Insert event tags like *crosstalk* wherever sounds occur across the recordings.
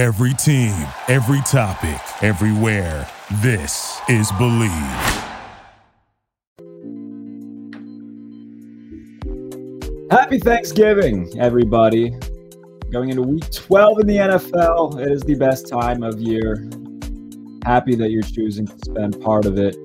Every team, every topic, everywhere. This is Bleav. Happy Thanksgiving, everybody. Going into week 12 in the NFL. It is the best time of year. Happy that you're choosing to spend part of it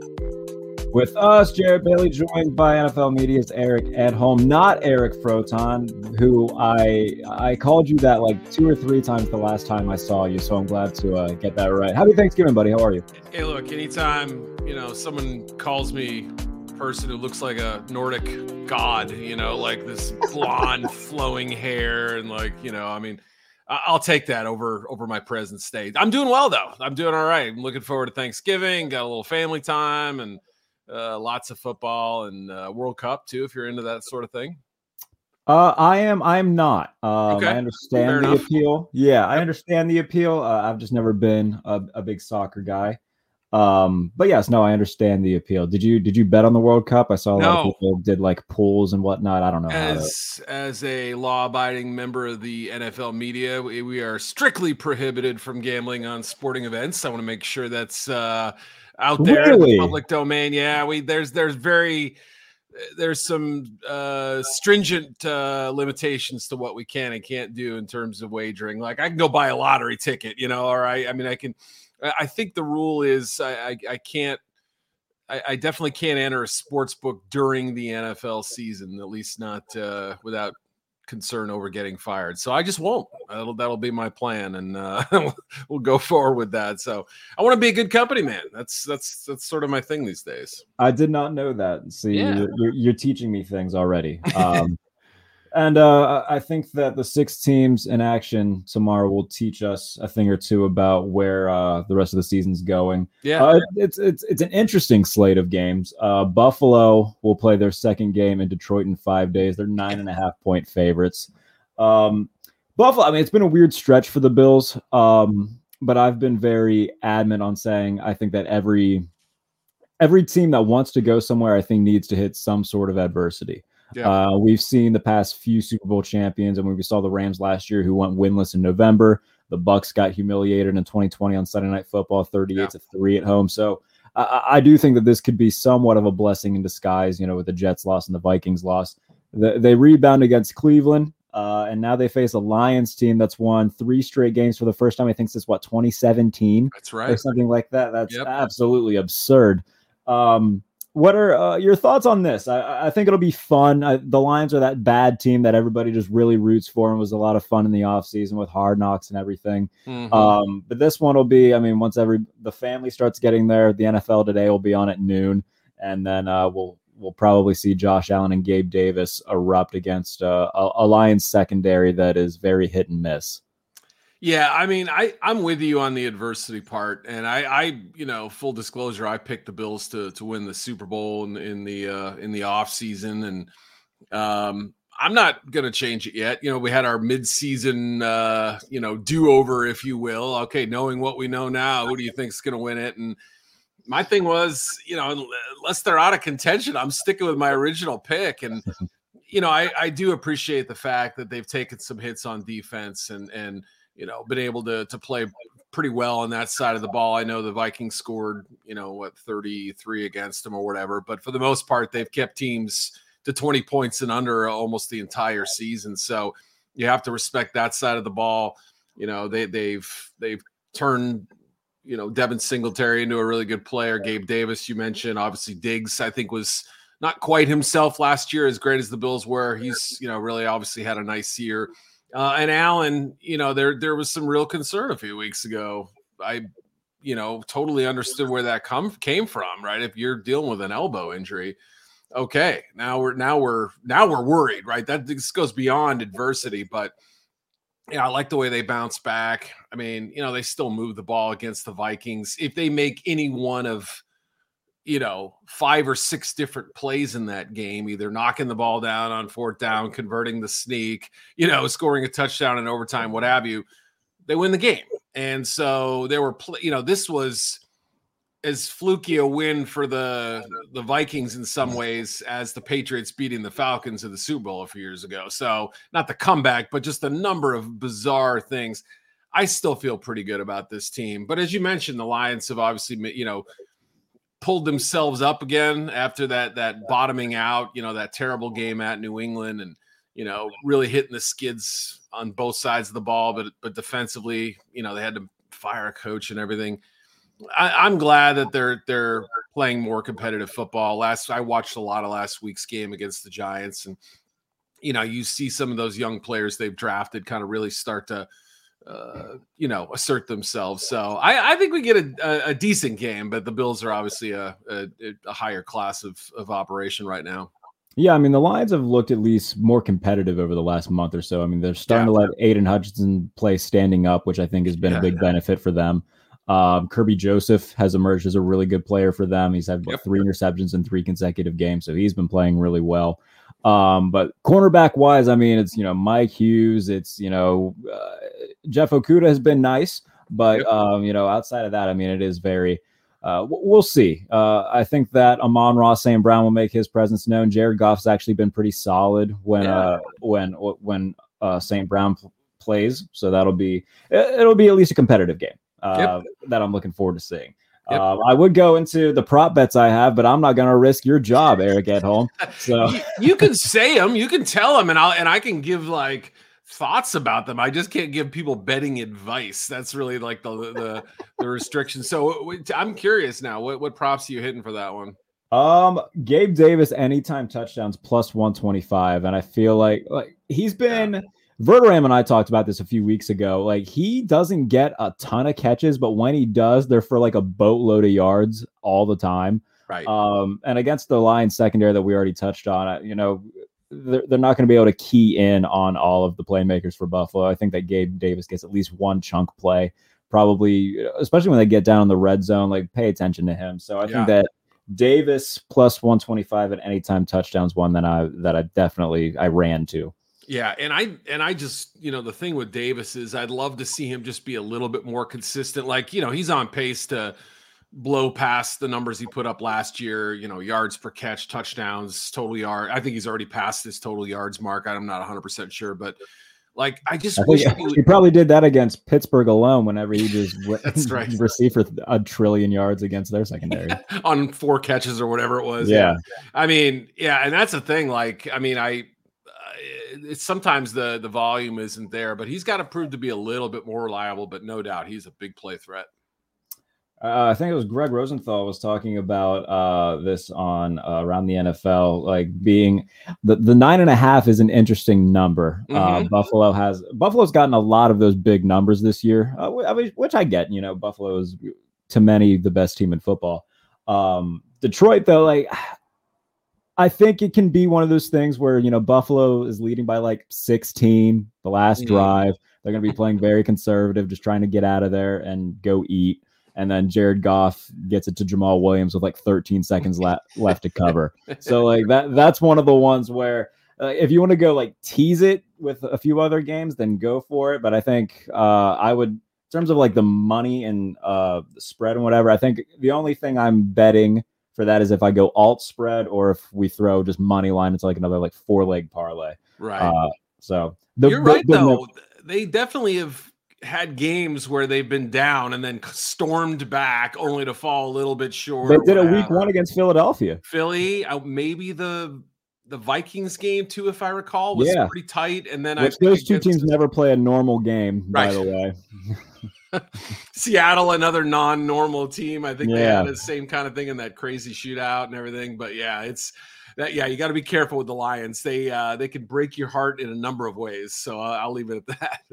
with us, Jared Bailey, joined by NFL Media's Eric Edholm, not Eric Froton, who I I called you that like two or three times the last time I saw you. So I'm glad to uh, get that right. Happy Thanksgiving, buddy. How are you? Hey, look, anytime you know someone calls me person who looks like a Nordic god, you know, like this blonde *laughs* flowing hair and like, you know, I mean, I'll take that over over my present state. I'm doing well though. I'm doing all right. I'm looking forward to Thanksgiving. Got a little family time and uh, lots of football and uh, World Cup too, if you're into that sort of thing. Uh, I am. I am not. Um, okay. I understand Fair the enough. appeal. Yeah, I understand the appeal. Uh, I've just never been a, a big soccer guy. Um, but yes, no, I understand the appeal. Did you did you bet on the World Cup? I saw a no. lot of people did like pools and whatnot. I don't know. As to... as a law abiding member of the NFL media, we, we, are strictly prohibited from gambling on sporting events. I want to make sure that's uh, out there really? in the public domain. Yeah, we there's there's very there's some uh, stringent uh, limitations to what we can and can't do in terms of wagering. Like I can go buy a lottery ticket, you know, or I I mean I can. I think the rule is I I, I can't. I, I, definitely can't enter a sports book during the NFL season, at least not uh, without concern over getting fired. So I just won't. That'll that'll be my plan, and uh, *laughs* we'll go forward with that. So I want to be a good company man. That's that's that's sort of my thing these days. I did not know that. See, yeah. you're, you're, teaching me things already. Um, and uh, I think that the six teams in action tomorrow will teach us a thing or two about where uh, the rest of the season's going. Yeah, uh, it's it's it's an interesting slate of games. Uh, Buffalo will play their second game in Detroit in five days. They're nine and a half point favorites. Um, Buffalo. I mean, it's been a weird stretch for the Bills, um, but I've been very adamant on saying I think that every every team that wants to go somewhere, I think, needs to hit some sort of adversity. Yeah. Uh, we've seen the past few Super Bowl champions, and when we saw the Rams last year, who went winless in November. The Bucs got humiliated in 2020 on Sunday Night Football, 38 yeah. to three at home. So I, I, do think that this could be somewhat of a blessing in disguise. You know, with the Jets loss and the Vikings loss, the, they rebound against Cleveland. Uh, and now they face a Lions team that's won three straight games for the first time. I think since what 2017. That's right, or something like that. That's yep. absolutely absurd. Um, what are uh, your thoughts on this? I, I think it'll be fun. I, the Lions are that bad team that everybody just really roots for and was a lot of fun in the offseason with hard knocks and everything. Mm-hmm. Um, but this one will be, I mean, once every the family starts getting there, the NFL today will be on at noon, and then uh, we'll we'll probably see Josh Allen and Gabe Davis erupt against uh, a, a Lions secondary that is very hit and miss. Yeah, I mean, I I'm with you on the adversity part, and I I you know full disclosure, I picked the Bills to to win the Super Bowl in, in the uh, in the off season, and um, I'm not gonna change it yet. You know, we had our midseason uh, you know do over, if you will. Okay, knowing what we know now, who do you think is gonna win it? And my thing was, you know, unless they're out of contention, I'm sticking with my original pick, and *laughs* you know, I I do appreciate the fact that they've taken some hits on defense and and you know, been able to to play pretty well on that side of the ball. I know the Vikings scored, you know, what 33 against them or whatever, but for the most part, they've kept teams to 20 points and under almost the entire season. So you have to respect that side of the ball. You know, they they've they've turned you know Devin Singletary into a really good player. Gabe Davis, you mentioned, obviously Diggs, I think was not quite himself last year, as great as the Bills were. He's you know really obviously had a nice year. Uh, and Allen, you know, there there was some real concern a few weeks ago. I, you know, totally understood where that come came from, right? If you're dealing with an elbow injury, okay, now we're now we're now we're worried, right? That this goes beyond adversity, but yeah, I like the way they bounce back. I mean, you know, they still move the ball against the Vikings. If they make any one of you know, five or six different plays in that game, either knocking the ball down on fourth down, converting the sneak, you know, scoring a touchdown in overtime, what have you, they win the game. And so there were, pl- you know, this was as fluky a win for the the Vikings in some ways as the Patriots beating the Falcons in the Super Bowl a few years ago. So not the comeback, but just a number of bizarre things. I still feel pretty good about this team. But as you mentioned, the Lions have obviously, you know, pulled themselves up again after that that bottoming out, you know, that terrible game at New England and you know, really hitting the skids on both sides of the ball, but but defensively, you know, they had to fire a coach and everything. I, am glad that they're they're playing more competitive football. Last I watched a lot of last week's game against the Giants, and you know, you see some of those young players they've drafted kind of really start to uh, you know, assert themselves. So I, I think we get a, a, decent game, but the Bills are obviously a, a, a higher class of, of operation right now. Yeah, I mean the Lions have looked at least more competitive over the last month or so. I mean they're starting yeah. to let Aidan Hutchinson play standing up, which I think has been yeah, a big yeah. benefit for them. Um, Kerby Joseph has emerged as a really good player for them. He's had yep. three interceptions in three consecutive games, so he's been playing really well. Um, but cornerback wise, I mean, it's you know Mike Hughes, it's you know uh, Jeff Okudah has been nice, but yep. um, you know outside of that, I mean, it is very. Uh, we'll see. Uh, I think that Amon-Ra, St. Brown will make his presence known. Jared Goff's actually been pretty solid when yeah. uh, when when uh, St. Brown p- plays, so that'll be it'll be at least a competitive game uh, yep. that I'm looking forward to seeing. Yep. Um, I would go into the prop bets I have, but I'm not going to risk your job, *laughs* Eric, Edholm. So you, you can say them, you can tell them, and I'll and I can give like thoughts about them. I just can't give people betting advice. That's really like the the, the restriction. So I'm curious now. What what props are you hitting for that one? Um, Gabe Davis anytime touchdowns plus 125, and I feel like like he's been. Yeah Verderame and I talked about this a few weeks ago. Like he doesn't get a ton of catches, but when he does, they're for like a boatload of yards all the time. Right. Um, and against the Lions secondary that we already touched on, you know, they're, they're not going to be able to key in on all of the playmakers for Buffalo. I think that Gabe Davis gets at least one chunk play, probably, especially when they get down in the red zone. Like pay attention to him. So I yeah. think that Davis plus 125 at any time touchdowns one that I that I definitely I ran to. Yeah, and I and I just you know the thing with Davis is I'd love to see him just be a little bit more consistent. Like you know he's on pace to blow past the numbers he put up last year. You know yards per catch, touchdowns, total yard. I think he's already passed his total yards mark. I'm not 100 percent sure, but like I just I wish he, *laughs* he, probably did that against Pittsburgh alone. Whenever he just *laughs* that's right received for a trillion yards against their secondary *laughs* on four catches or whatever it was. Yeah. yeah. I mean, yeah, and that's the thing. Like, I mean, I sometimes the the volume isn't there, but he's got to prove to be a little bit more reliable. But no doubt, he's a big play threat. Uh, I think it was Greg Rosenthal was talking about uh, this on uh, around the NFL, like being the, the nine and a half is an interesting number. Uh, mm-hmm. Buffalo has Buffalo's gotten a lot of those big numbers this year, uh, which I get. You know, Buffalo is to many the best team in football. Um, Detroit, though, like I think it can be one of those things where, you know, Buffalo is leading by like 16, the last mm-hmm. drive. They're going to be playing very conservative, just trying to get out of there and go eat. And then Jared Goff gets it to Jamaal Williams with like 13 seconds le- left to cover. So like that that's one of the ones where uh, if you want to go like tease it with a few other games, then go for it. But I think uh, I would, in terms of like the money and uh, the spread and whatever, I think the only thing I'm betting – for that is if I go alt spread or if we throw just money line, it's like another like four leg parlay. Right. Uh, so the, you're right the, the, though. they definitely have had games where they've been down and then stormed back only to fall a little bit short. They did a week one against Philadelphia. Philly, uh, maybe the the Vikings game too, if I recall, was yeah. pretty tight. And then Which I those two teams never play a normal game, right. by the way. *laughs* Seattle, another non-normal team. I think yeah. they had the same kind of thing in that crazy shootout and everything. But yeah, it's that. Yeah, you got to be careful with the Lions. They uh, they can break your heart in a number of ways. So uh, I'll leave it at that. *laughs*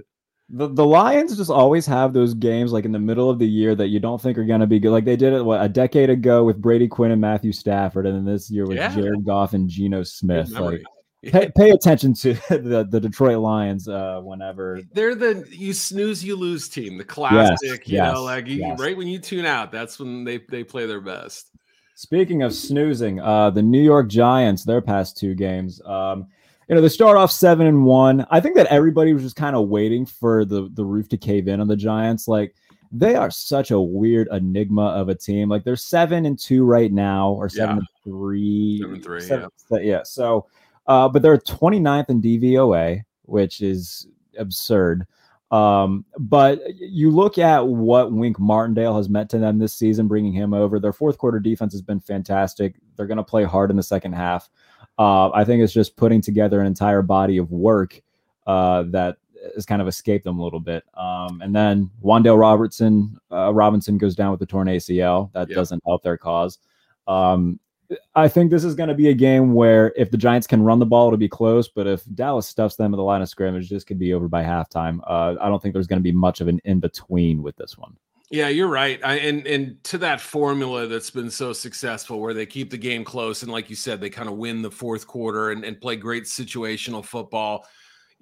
The, the Lions just always have those games like in the middle of the year that you don't think are going to be good. Like they did it what, a decade ago with Brady Quinn and Matthew Stafford, and then this year with yeah. Jared Goff and Geno Smith. Like pay, pay attention to *laughs* the, the Detroit Lions uh, whenever they're the you snooze you lose team, the classic. Yes, you yes, know, like you, yes. right when you tune out, that's when they they play their best. Speaking of snoozing, uh, the New York Giants, their past two games, um, you know, they start off seven and one. I think that everybody was just kind of waiting for the the roof to cave in on the Giants. Like they are such a weird enigma of a team. Like they're seven and two right now, or seven yeah. and three. Seven and three. Seven, yeah. yeah. So uh, but they're 29th in DVOA, which is absurd. Um, but you look at what Wink Martindale has meant to them this season, bringing him over. Their fourth quarter defense has been fantastic. They're going to play hard in the second half. Uh, I think it's just putting together an entire body of work uh, that has kind of escaped them a little bit. Um, and then Wan'Dale Robertson uh, Robinson goes down with the torn ACL. That doesn't help their cause. Um, I think this is going to be a game where if the Giants can run the ball, it'll be close. But if Dallas stuffs them at the line of scrimmage, this could be over by halftime. Uh, I don't think there's going to be much of an in between with this one. Yeah, you're right. I, and and to that formula that's been so successful, where they keep the game close, and like you said, they kind of win the fourth quarter and, and play great situational football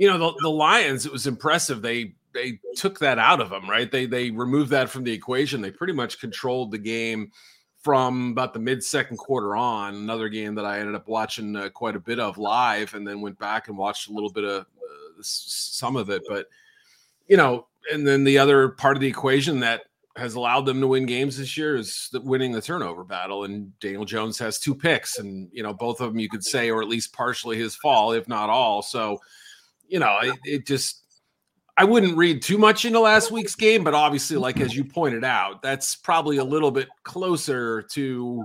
you know the, the Lions. It was impressive. They they took that out of them, right? They they removed that from the equation. They pretty much controlled the game from about the mid second quarter on. Another game that I ended up watching uh, quite a bit of live, and then went back and watched a little bit of uh, some of it. But you know, and then the other part of the equation that has allowed them to win games this year is winning the turnover battle. And Daniel Jones has two picks, and you know both of them you could say, or at least partially his fault, if not all. So you know, it, it just I wouldn't read too much into last week's game, but obviously, like as mm-hmm. you pointed out, that's probably a little bit closer to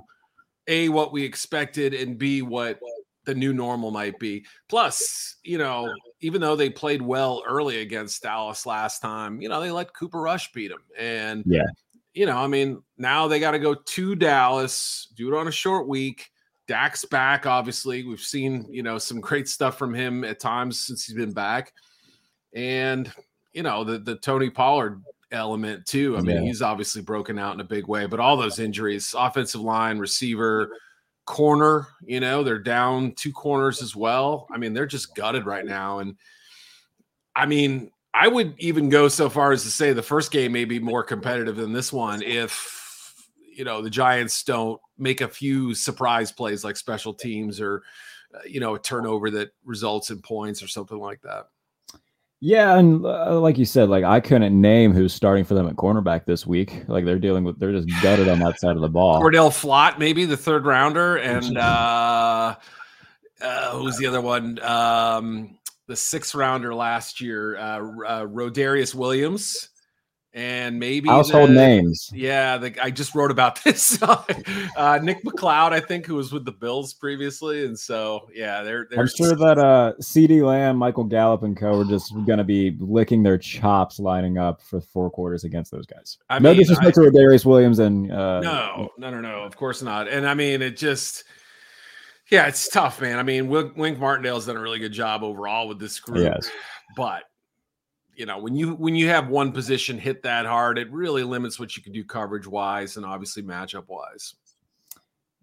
a what we expected and b what the new normal might be. Plus, you know, even though they played well early against Dallas last time, you know, they let Cooper Rush beat them, and yeah, you know, I mean, now they got to go to Dallas, do it on a short week. Dak's back, obviously. We've seen, you know, some great stuff from him at times since he's been back. And, you know, the the Tony Pollard element too. I mean, yeah. he's obviously broken out in a big way, but all those injuries, offensive line, receiver, corner, you know, they're down two corners as well. I mean, they're just gutted right now. And I mean, I would even go so far as to say the first game may be more competitive than this one if you know the Giants don't make a few surprise plays like special teams or uh, you know a turnover that results in points or something like that. Yeah, and uh, like you said, like I couldn't name who's starting for them at cornerback this week. Like they're dealing with, they're just gutted on that side of the ball. Cor'Dale Flott, maybe the third rounder, *laughs* and uh, uh, who's the other one? Um, the sixth rounder last year, uh, uh, Rodarius Williams and maybe household the, names. Yeah, the, I just wrote about *laughs* this. uh, Nick McCloud, I think, who was with the Bills previously, and so yeah, they're. they're I'm sure that uh, CeeDee Lamb, Michael Gallup, and Co. are just going to be licking their chops lining up for four quarters against those guys. I no mean, disrespect I, to Darius Williams and uh, no, no, no, no, of course not. And I mean, it just. Yeah, it's tough, man. I mean, Wink Martindale's done a really good job overall with this group. Yes. But you know when you when you have one position hit that hard it really limits what you can do coverage wise and obviously matchup wise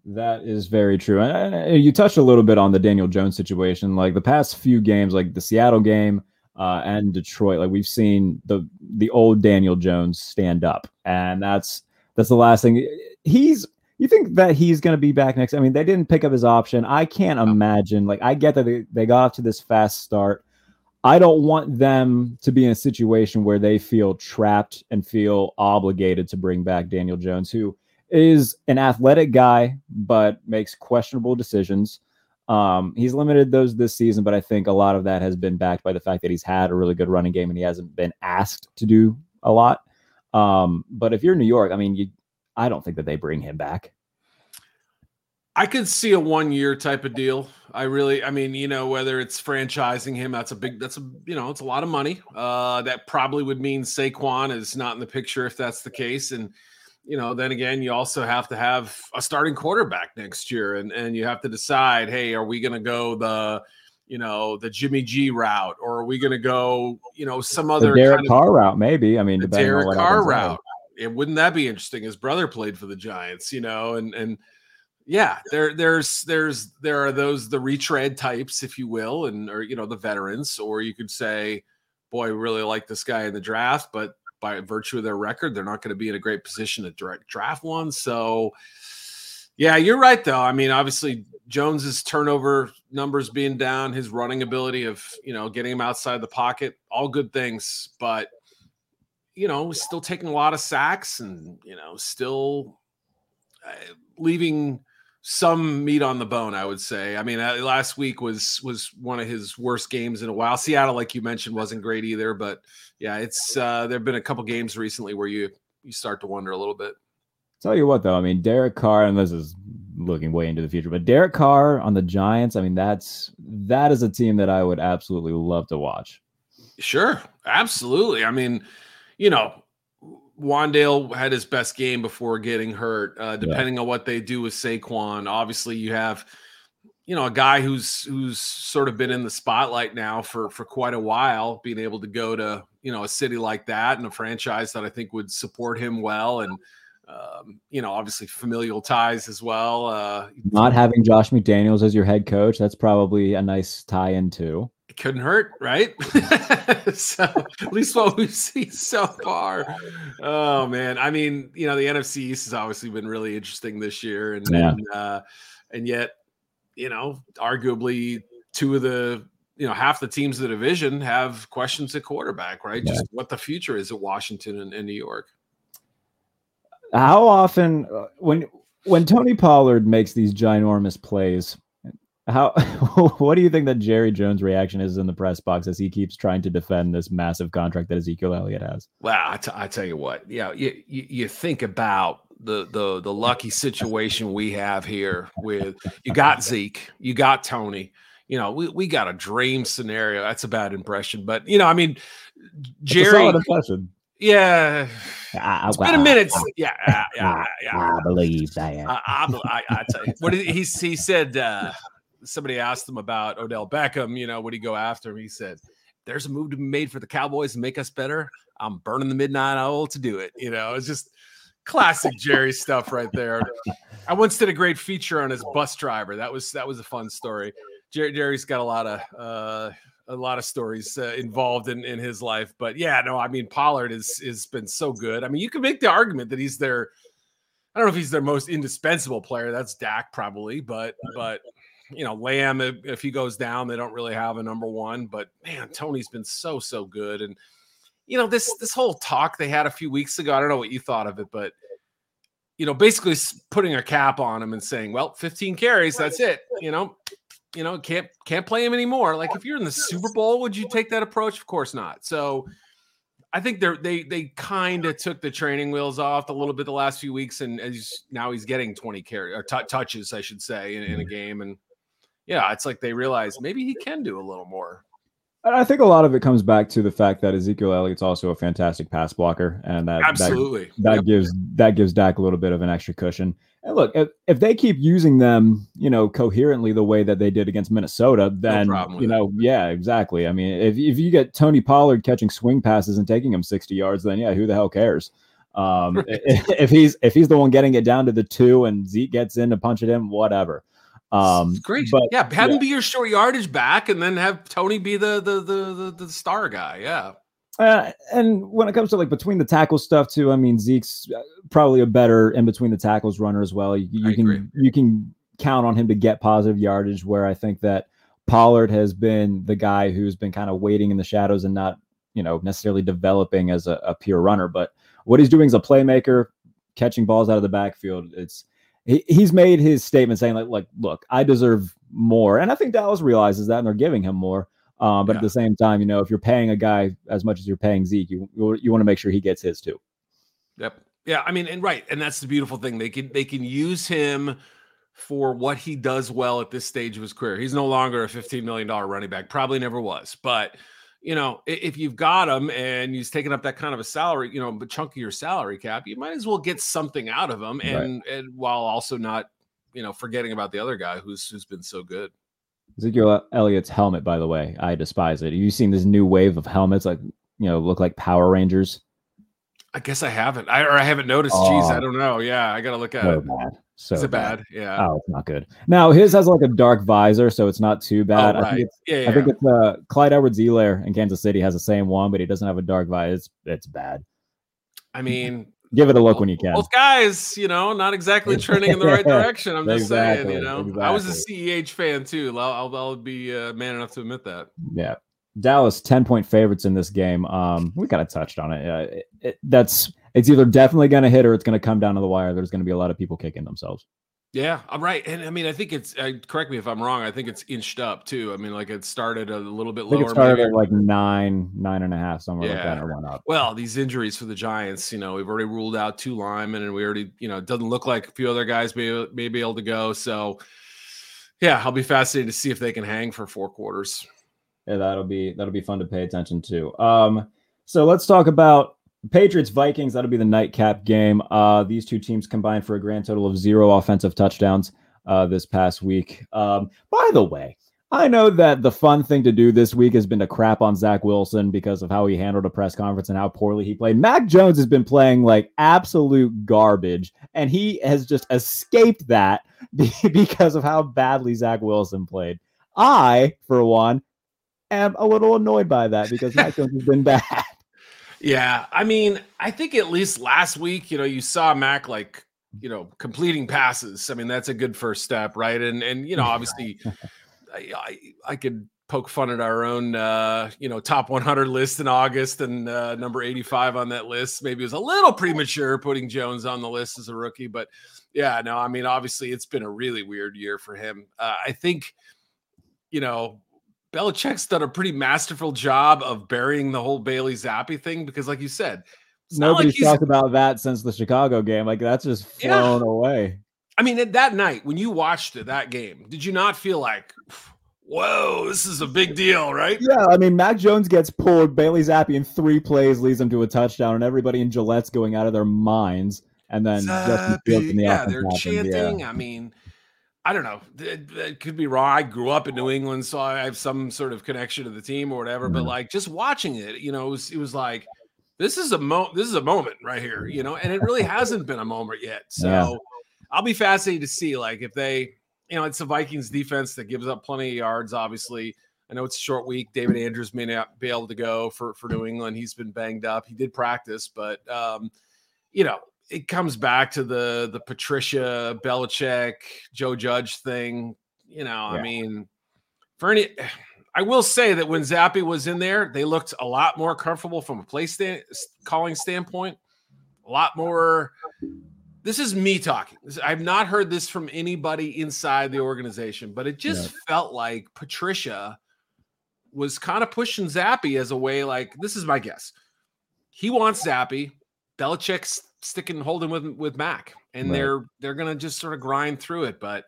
that is very true and you touched a little bit on the daniel jones situation like the past few games like the seattle game uh, and detroit like we've seen the the old daniel jones stand up and that's that's the last thing he's you think that he's going to be back next i mean they didn't pick up his option i can't imagine like i get that they, they got off to this fast start I don't want them to be in a situation where they feel trapped and feel obligated to bring back Daniel Jones, who is an athletic guy but makes questionable decisions. Um, he's limited those this season, but I think a lot of that has been backed by the fact that he's had a really good running game and he hasn't been asked to do a lot. Um, but if you're New York, I mean, you, I don't think that they bring him back. I could see a one year type of deal. I really, I mean, you know, whether it's franchising him, that's a big, that's a, you know, it's a lot of money. Uh, that probably would mean Saquon is not in the picture if that's the case. And, you know, then again, you also have to have a starting quarterback next year. And, and you have to decide, hey, are we going to go the, you know, the Jimmy G route or are we going to go, you know, some other the Derek kind of, Carr route? Maybe. I mean, the Derek Carr route. It, wouldn't that be interesting? His brother played for the Giants, you know, and, and, yeah there there's there's there are those the retread types if you will and or you know the veterans or you could say boy really like this guy in the draft but by virtue of their record they're not going to be in a great position to direct draft one. So yeah you're right though. I mean obviously jones's turnover numbers being down his running ability of you know getting him outside the pocket all good things but you know still taking a lot of sacks and you know still uh, leaving some meat on the bone, I would say. I mean, uh, last week was was one of his worst games in a while. Seattle, like you mentioned, wasn't great either. But yeah, it's uh, there've been a couple games recently where you you start to wonder a little bit. Tell you what, though, I mean, Derek Carr, and this is looking way into the future, but Derek Carr on the Giants, I mean, that's that is a team that I would absolutely love to watch. Sure, absolutely. I mean, you know, Wan'Dale had his best game before getting hurt. Uh, depending yeah. on what they do with Saquon, obviously you have, you know, a guy who's who's sort of been in the spotlight now for for quite a while, being able to go to you know a city like that and a franchise that I think would support him well, and um, you know, obviously familial ties as well. Uh, Not having Josh McDaniels as your head coach, that's probably a nice tie-in too it couldn't hurt, right? *laughs* so at least what we've seen so far. Oh man, I mean, you know, the NFC East has obviously been really interesting this year, and yeah. and, uh, and yet, you know, arguably two of the you know half the teams of the division have questions at quarterback, right? Yeah. Just what the future is at Washington and, and New York. How often uh, when when Tony Pollard makes these ginormous plays, how *laughs* what do you think that Jerry Jones' reaction is in the press box as he keeps trying to defend this massive contract that Ezekiel Elliott has? Well, I, t- I tell you what, yeah, you, you, you think about the the the lucky situation we have here with you got Zeke, you got Tony. You know, we, we got a dream scenario. That's a bad impression, but you know, I mean, Jerry. Yeah, I, it's been a minute. Yeah, yeah, yeah, yeah. I believe that. I, I, I, I tell you, what did he, he said? Uh, somebody asked him about Odell Beckham, you know, would he go after him? He said, There's a move to be made for the Cowboys to make us better. I'm burning the midnight oil to do it. You know, it's just classic Jerry stuff right there. I once did a great feature on his bus driver. That was that was a fun story. Jerry, Jerry's got a lot of uh, a lot of stories uh, involved in, in his life, but yeah, no, I mean Pollard is has been so good. I mean, you can make the argument that he's their I don't know if he's their most indispensable player. That's Dak probably, but but you know, Lamb, if, he goes down, they don't really have a number one. But man, Tony's been so so good, and you know this this whole talk they had a few weeks ago. I don't know what you thought of it, but you know, basically putting a cap on him and saying, "Well, 15 carries, that's it." You know, you know, can't can't play him anymore. Like if you're in the Super Bowl, would you take that approach? Of course not. So. I think they're they they kind of took the training wheels off a little bit the last few weeks, and as now he's getting 20 carry or t- touches, I should say, in, in a mm-hmm. game, and yeah, it's like they realize maybe he can do a little more. I think a lot of it comes back to the fact that Ezekiel Elliott's also a fantastic pass blocker, and that absolutely that, that yep. gives that gives Dak a little bit of an extra cushion. And look, if, if they keep using them, you know, coherently the way that they did against Minnesota, then no you know, yeah, exactly. I mean, if if you get Tony Pollard catching swing passes and taking him sixty yards, then yeah, who the hell cares? Um, if, *laughs* if he's if he's the one getting it down to the two and Zeke gets in to punch it in, whatever. Um, Great, but, yeah. Have yeah. him be your short yardage back, and then have Tony be the the the the, the star guy. Yeah. Uh, and when it comes to like between the tackle stuff too, I mean Zeke's uh, probably a better in between the tackles runner as well. You, you can agree. you can count on him to get positive yardage. Where I think that Pollard has been the guy who's been kind of waiting in the shadows and not you know necessarily developing as a, a pure runner. But what he's doing as a playmaker, catching balls out of the backfield, it's he, he's made his statement saying like, like, look, I deserve more, and I think Dallas realizes that, and they're giving him more. Um, but yeah. at the same time, you know, if you're paying a guy as much as you're paying Zeke, you you want to make sure he gets his too. Yep. Yeah. I mean, and right, and that's the beautiful thing. They can they can use him for what he does well at this stage of his career. He's no longer a $15 million running back, probably never was, but you know, if you've got him and he's taking up that kind of a salary, you know, but chunk of your salary cap, you might as well get something out of him, and right. and while also not, you know, forgetting about the other guy who's who's been so good. Ezekiel Elliott's helmet, by the way, I despise it. Have you seen this new wave of helmets, like you know, look like Power Rangers? I guess I haven't. I or I haven't noticed. Oh, Jeez, I don't know. Yeah, I gotta look at so it. Bad. So is it bad? bad? Yeah. Oh, it's not good. Now his has like a dark visor, so it's not too bad. Oh, right. I think it's, yeah, yeah. I think it's uh, Clyde Edwards-Helaire in Kansas City has the same one, but he doesn't have a dark visor. It's it's bad. I mean, give it a look when you can. Both guys, you know, not exactly turning in the right *laughs* direction. I'm just exactly, saying, you know, exactly. I was a CEH fan too. I'll, I'll, I'll be uh, man enough to admit that. Yeah. Dallas 10 point favorites in this game. Um, we kind of touched on it. Uh, it, it. That's it's either definitely going to hit or it's going to come down to the wire. There's going to be a lot of people kicking themselves. Yeah, I'm right. And I mean, I think it's, uh, correct me if I'm wrong, I think it's inched up too. I mean, like it started a little bit lower. it started maybe. at like nine, nine and a half, somewhere like Yeah. that, or went up. Well, these injuries for the Giants, you know, we've already ruled out two linemen, and we already, you know, it doesn't look like a few other guys may, may be able to go. So, yeah, I'll be fascinated to see if they can hang for four quarters. Yeah, that'll be that'll be fun to pay attention to. Um, so let's talk about Patriots Vikings. That'll be the nightcap game. Uh, these two teams combined for a grand total of zero offensive touchdowns uh, this past week. Um, by the way, I know that the fun thing to do this week has been to crap on Zach Wilson because of how he handled a press conference and how poorly he played. Mac Jones has been playing like absolute garbage, and he has just escaped that *laughs* because of how badly Zach Wilson played. I, for one, am a little annoyed by that because Mac Jones has been bad. Yeah, I mean, I think at least last week, you know, you saw Mac like, you know, completing passes. I mean, that's a good first step, right? And and you know, obviously, *laughs* I, I I could poke fun at our own, uh, you know, top 100 list in August, and uh, number 85 on that list. Maybe it was a little premature putting Jones on the list as a rookie, but yeah, no, I mean, obviously, it's been a really weird year for him. Uh, I think, you know, Belichick's done a pretty masterful job of burying the whole Bailey Zappe thing because, like you said, not like Nobody's talked about that since the Chicago game. Like that's just Yeah. flown away. I mean, at that night when you watched it, that game, did you not feel like, whoa, this is a big deal, right? Yeah, I mean, Mac Jones gets pulled. Bailey Zappe in three plays leads him to a touchdown, and everybody in Gillette's going out of their minds. And then Justin Fields in the yeah, they're happened. chanting. Yeah. I mean, I don't know. It, it could be wrong. I grew up in New England, so I have some sort of connection to the team or whatever. But Mhm. like just watching it, you know, it was, it was like this is a mo this is a moment right here, you know, and it really hasn't been a moment yet. So Yeah. I'll be fascinated to see like if they, you know, it's the Vikings defense that gives up plenty of yards, obviously. I know it's a short week. David Andrews may not be able to go for for New England. He's been banged up. He did practice, but um, you know, it comes back to the the Patricia Belichick Joe Judge thing. You know, I mean, for any, I will say that when Zappe was in there, they looked a lot more comfortable from a play stand, calling standpoint. A lot more. This is me talking. I've not heard this from anybody inside the organization, but it just felt like Patricia was kind of pushing Zappe as a way, like, this is my guess. He wants Zappe. Belichick's sticking holding with with Mac, and Right. they're they're gonna just sort of grind through it. But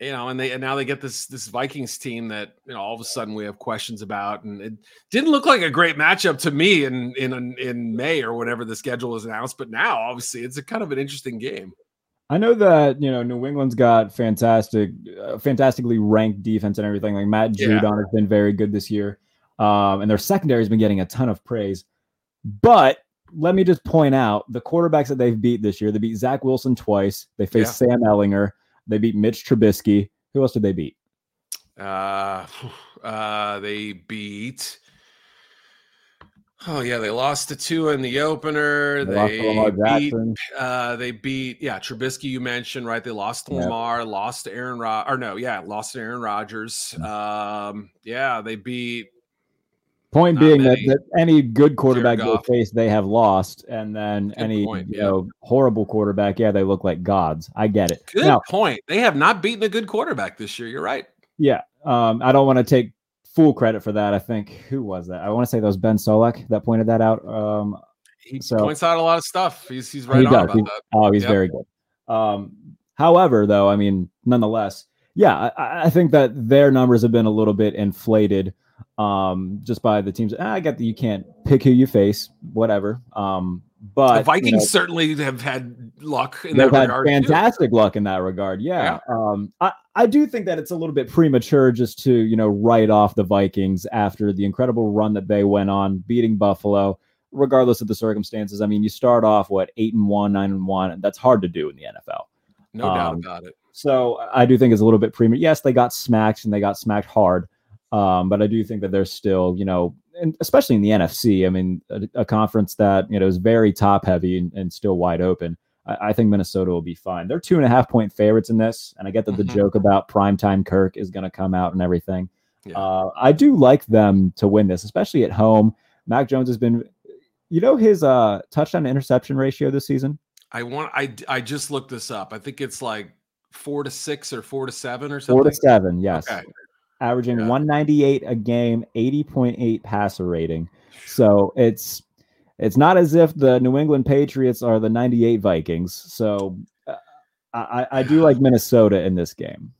you know, and they and now they get this this Vikings team that you know all of a sudden we have questions about, and it didn't look like a great matchup to me in in in May or whenever the schedule was announced. But now, obviously, it's a kind of an interesting game. I know that you know New England's got fantastic, uh, fantastically ranked defense and everything. Like Matt Yeah. Judon has been very good this year, um, and their secondary has been getting a ton of praise. But let me just point out the quarterbacks that they've beat this year. They beat Zach Wilson twice. They faced Sam Ehlinger. They beat Mitch Trubisky. Who else did they beat? Uh, uh, they beat. Oh yeah, they lost to two in the opener. They They beat. Uh, they beat. Yeah, Trubisky. You mentioned right. They lost to Yeah. Lamar. Lost to Aaron. Rod. Or no, yeah, lost to Aaron Rodgers. Mm. Um, yeah, they beat. Point Not being that, that any good quarterback they face, they have lost, and then Good any point, you yeah. know horrible quarterback, yeah, they look like gods. I get it. Good Now, point. They have not beaten a good quarterback this year. You're right. Yeah. Um, I don't want to take full credit for that. I think who was that? I want to say that was Ben Solak that pointed that out. Um, He So- points out a lot of stuff. He's he's right he on does. about He- that. oh, he's Yep. very good. Um, however, though, I mean, nonetheless, yeah, I, I think that their numbers have been a little bit inflated um, just by the teams. I get that you can't pick who you face, whatever. Um, but the you Vikings know, certainly have had luck in that regard. too. fantastic luck in that regard. Yeah. Um, I, I do think that it's a little bit premature just to, you know, write off the Vikings after the incredible run that they went on, beating Buffalo, regardless of the circumstances. I mean, you start off what eight and one, nine and one, and that's hard to do in the NFL. No doubt Um, about it. So I do think it's a little bit premature. Yes, they got smacked and they got smacked hard. Um, but I do think that they're still, you know, and especially in the NFC, I mean, a, a conference that, you know, is very top heavy and, and still wide open. I, I think Minnesota will be fine. They're two and a half point favorites in this. And I get that the Mhm. joke about primetime Kirk is going to come out and everything. Yeah. Uh, I do like them to win this, especially at home. Mac Jones has been, you know, his uh, touchdown to interception ratio this season. I want I I just looked this up. I think it's like four to six or four to seven or something? Four to seven, yes. Okay. Averaging Yeah. 198 a game, 80.8 passer rating. So it's it's not as if the New England Patriots are the 98 Vikings. So uh, I, I do like Minnesota in this game.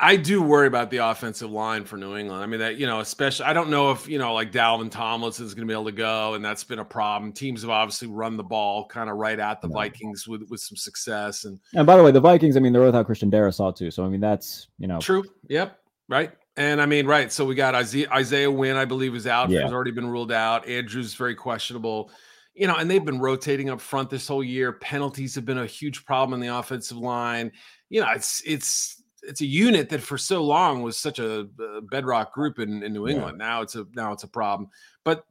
I do worry about the offensive line for New England. I mean, that, you know, especially, I don't know if, you know, like Dalvin Tomlinson is going to be able to go, and that's been a problem. Teams have obviously run the ball kind of right at the. Vikings with, with some success. And And by the way, the Vikings, I mean, they're without Christian Darrisaw too. So I mean, that's you know, true. Yep. Right. And I mean, right. So we got Isaiah, Isaiah Wynn, I believe, is out. Yeah. Has already been ruled out. Andrews very questionable. You know, and they've been rotating up front this whole year. Penalties have been a huge problem in the offensive line. You know, it's it's it's a unit that for so long was such a, uh bedrock group in, in New Yeah. England. Now it's a now it's a problem. But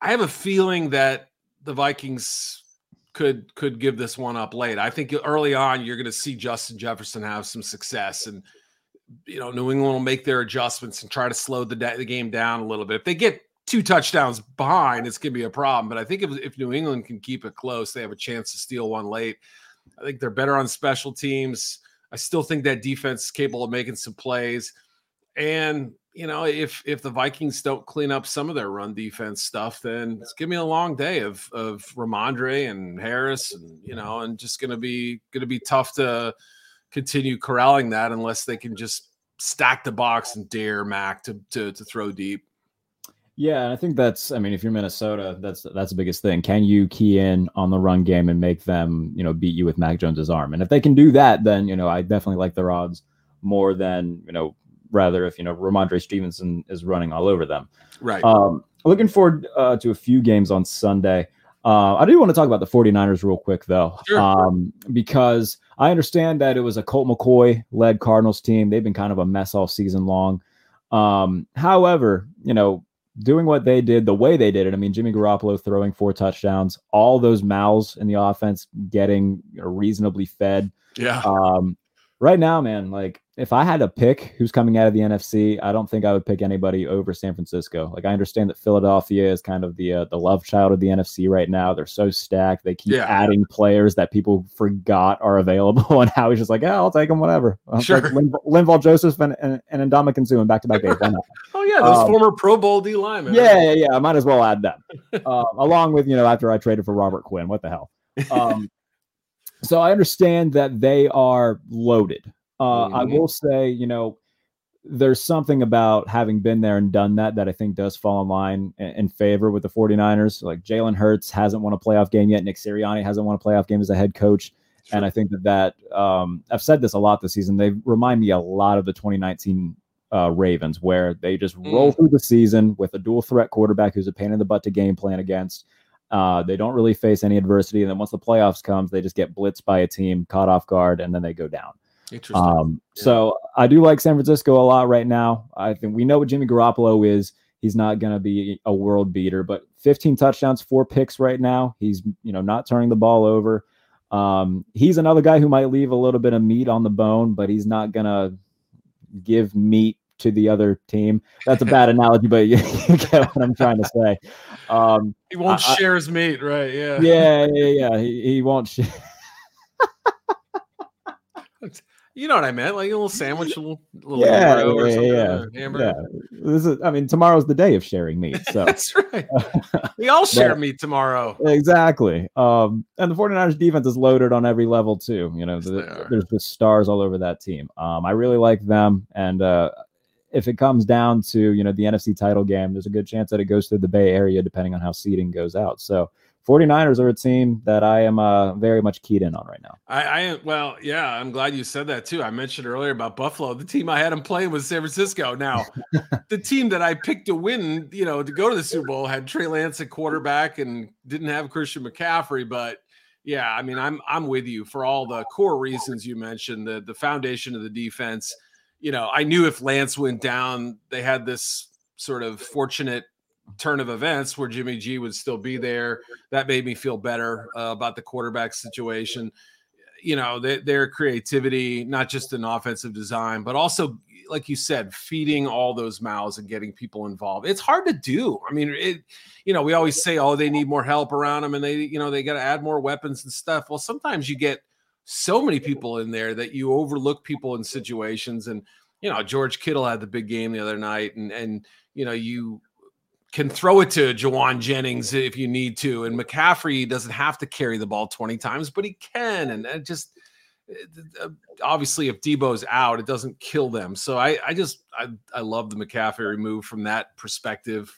I have a feeling that the Vikings could could give this one up late. I think early on you're going to see Justin Jefferson have some success and you know, New England will make their adjustments and try to slow the, da- the game down a little bit. If they get two touchdowns behind, it's going to be a problem. But I think if, if New England can keep it close, they have a chance to steal one late. I think they're better on special teams. I still think that defense is capable of making some plays. And you know, if if the Vikings don't clean up some of their run defense stuff, then it's gonna be a long day of of Rhamondre and Harris, and you know, and just gonna be gonna be tough to continue corralling that unless they can just stack the box and dare Mac to to, to throw deep. Yeah, and I think that's. I mean, if you're Minnesota, that's that's the biggest thing. Can you key in on the run game and make them, you know, beat you with Mac Jones's arm? And if they can do that, then you know, I definitely like their odds more than you know, rather if you know Rhamondre Stevenson is running all over them. Right. Um, looking forward uh, to a few games on Sunday. Uh, I do want to talk about the 49ers real quick, though, Sure. um, because I understand that it was a Colt McCoy led Cardinals team. They've been kind of a mess all season long. Um, however, you know, doing what they did the way they did it, I mean, Jimmy Garoppolo throwing four touchdowns, all those mouths in the offense getting you know, reasonably fed. yeah. Um, right now, man, like if I had to pick who's coming out of the NFC, I don't think I would pick anybody over San Francisco. Like I understand that Philadelphia is kind of the uh, the love child of the NFC right now. They're so stacked. They keep Yeah. adding players that people forgot are available, *laughs* and how he's just like, yeah, I'll take them, whatever. Sure. Like Lin- Linval Joseph and and, and Ndamukong Suh in back to back days. Oh yeah, those um, former Pro Bowl D linemen. Yeah, yeah, yeah. I might as well add them. Uh, *laughs* along with, you know, after I traded for Robert Quinn. What the hell? Um, *laughs* so I understand that they are loaded. Uh, I Mhm. will say, you know, there's something about having been there and done that that I think does fall in line in, in favor with the 49ers. Like Jalen Hurts hasn't won a playoff game yet. Nick Sirianni hasn't won a playoff game as a head coach. And I think that that um, I've said this a lot this season. They remind me a lot of the 2019 uh, Ravens, where they just roll through the season with a dual threat quarterback who's a pain in the butt to game plan against. Uh, they don't really face any adversity, and then once the playoffs comes, they just get blitzed by a team, caught off guard, and then they go down. Interesting. Um, Yeah. So I do like San Francisco a lot right now. I think we know what Jimmy Garoppolo is. He's not going to be a world beater, but 15 touchdowns, four picks right now. He's you know not turning the ball over. Um, he's another guy who might leave a little bit of meat on the bone, but he's not going to give meat to the other team. That's a bad *laughs* analogy, but you, *laughs* you get what I'm trying to say. Um, he won't I- share his meat, right? Yeah. yeah, yeah, yeah. He, he won't. Sh- *laughs* You know what I meant? Like a little sandwich, a little, little yeah, yeah, something. yeah, hamburger. yeah. This is. I mean, tomorrow's the day of sharing meat. So *laughs* That's right. *laughs* We all share But- meat tomorrow. exactly. Um, and the 49ers defense is loaded on every level too. You know, Yes, the- there's just stars all over that team. Um, I really like them, and uh, if it comes down to you know the NFC title game, there's a good chance that it goes through the Bay Area, depending on how seeding goes out. So 49ers are a team that I am uh, very much keyed in on right now. I, I well, yeah, I'm glad you said that too. I mentioned earlier about Buffalo. The team I had them playing was San Francisco. Now, *laughs* the team that I picked to win, you know, to go to the Super Bowl had Trey Lance at quarterback and didn't have Christian McCaffrey. But yeah, I mean, I'm I'm with you for all the core reasons you mentioned. The the foundation of the defense. You know, I knew if Lance went down, they had this sort of fortunate turn of events where Jimmy G would still be there. That made me feel better uh, about the quarterback situation. You know, they, their creativity, not just in offensive design, but also, like you said, feeding all those mouths and getting people involved. It's hard to do. I mean, it. You know, we always say, "Oh, they need more help around them," and they, you know, they got to add more weapons and stuff. Well, sometimes you get so many people in there that you overlook people in situations. And, you know, George Kittle had the big game the other night, and, and, you know, you can throw it to Jauan Jennings if you need to. And McCaffrey doesn't have to carry the ball 20 times, but he can. And, just, uh, obviously if Debo's out, it doesn't kill them. So I, I just I, I love the McCaffrey remove from that perspective.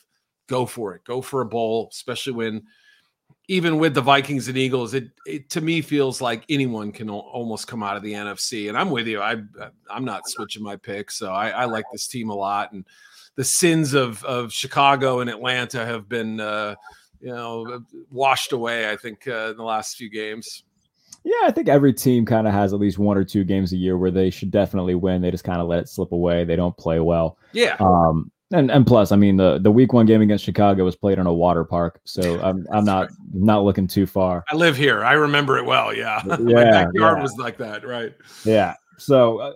Go for it. Go for a bowl, especially when even with the Vikings and Eagles, it, it to me feels like anyone can almost come out of the NFC. And I'm with you. I I'm not switching my pick. So I, I like this team a lot. And the sins of of Chicago and Atlanta have been uh, you know washed away. I think uh, in the last few games. Yeah, I think every team kind of has at least one or two games a year where they should definitely win. They just kind of let it slip away. They don't play well. Yeah. Um, and and plus, I mean the the week one game against Chicago was played in a water park, so *laughs* I'm I'm not right. not looking too far. I live here. I remember it well. Yeah, *laughs* yeah my backyard yeah. was like that. Right. Yeah. So. Uh,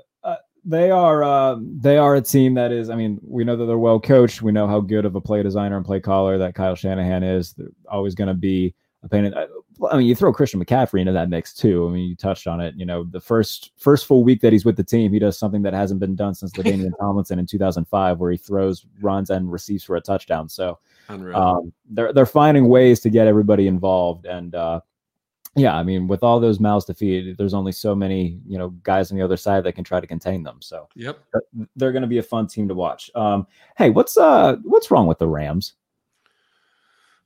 they are uh, they are a team that is. I mean, we know that they're well coached. We know how good of a play designer and play caller that Kyle Shanahan is. They're always going to be a pain. In, I mean, you throw Christian McCaffrey into that mix too. I mean, you touched on it. You know, the first first full week that he's with the team, he does something that hasn't been done since LaDainian *laughs* Tomlinson in 2005, where he throws, runs, and receives for a touchdown. So um, they're they're finding ways to get everybody involved, and uh, yeah, I mean, with all those mouths to feed, there's only so many you know guys on the other side that can try to contain them. So yep, they're going to be a fun team to watch. Um, hey, what's uh what's wrong with the Rams?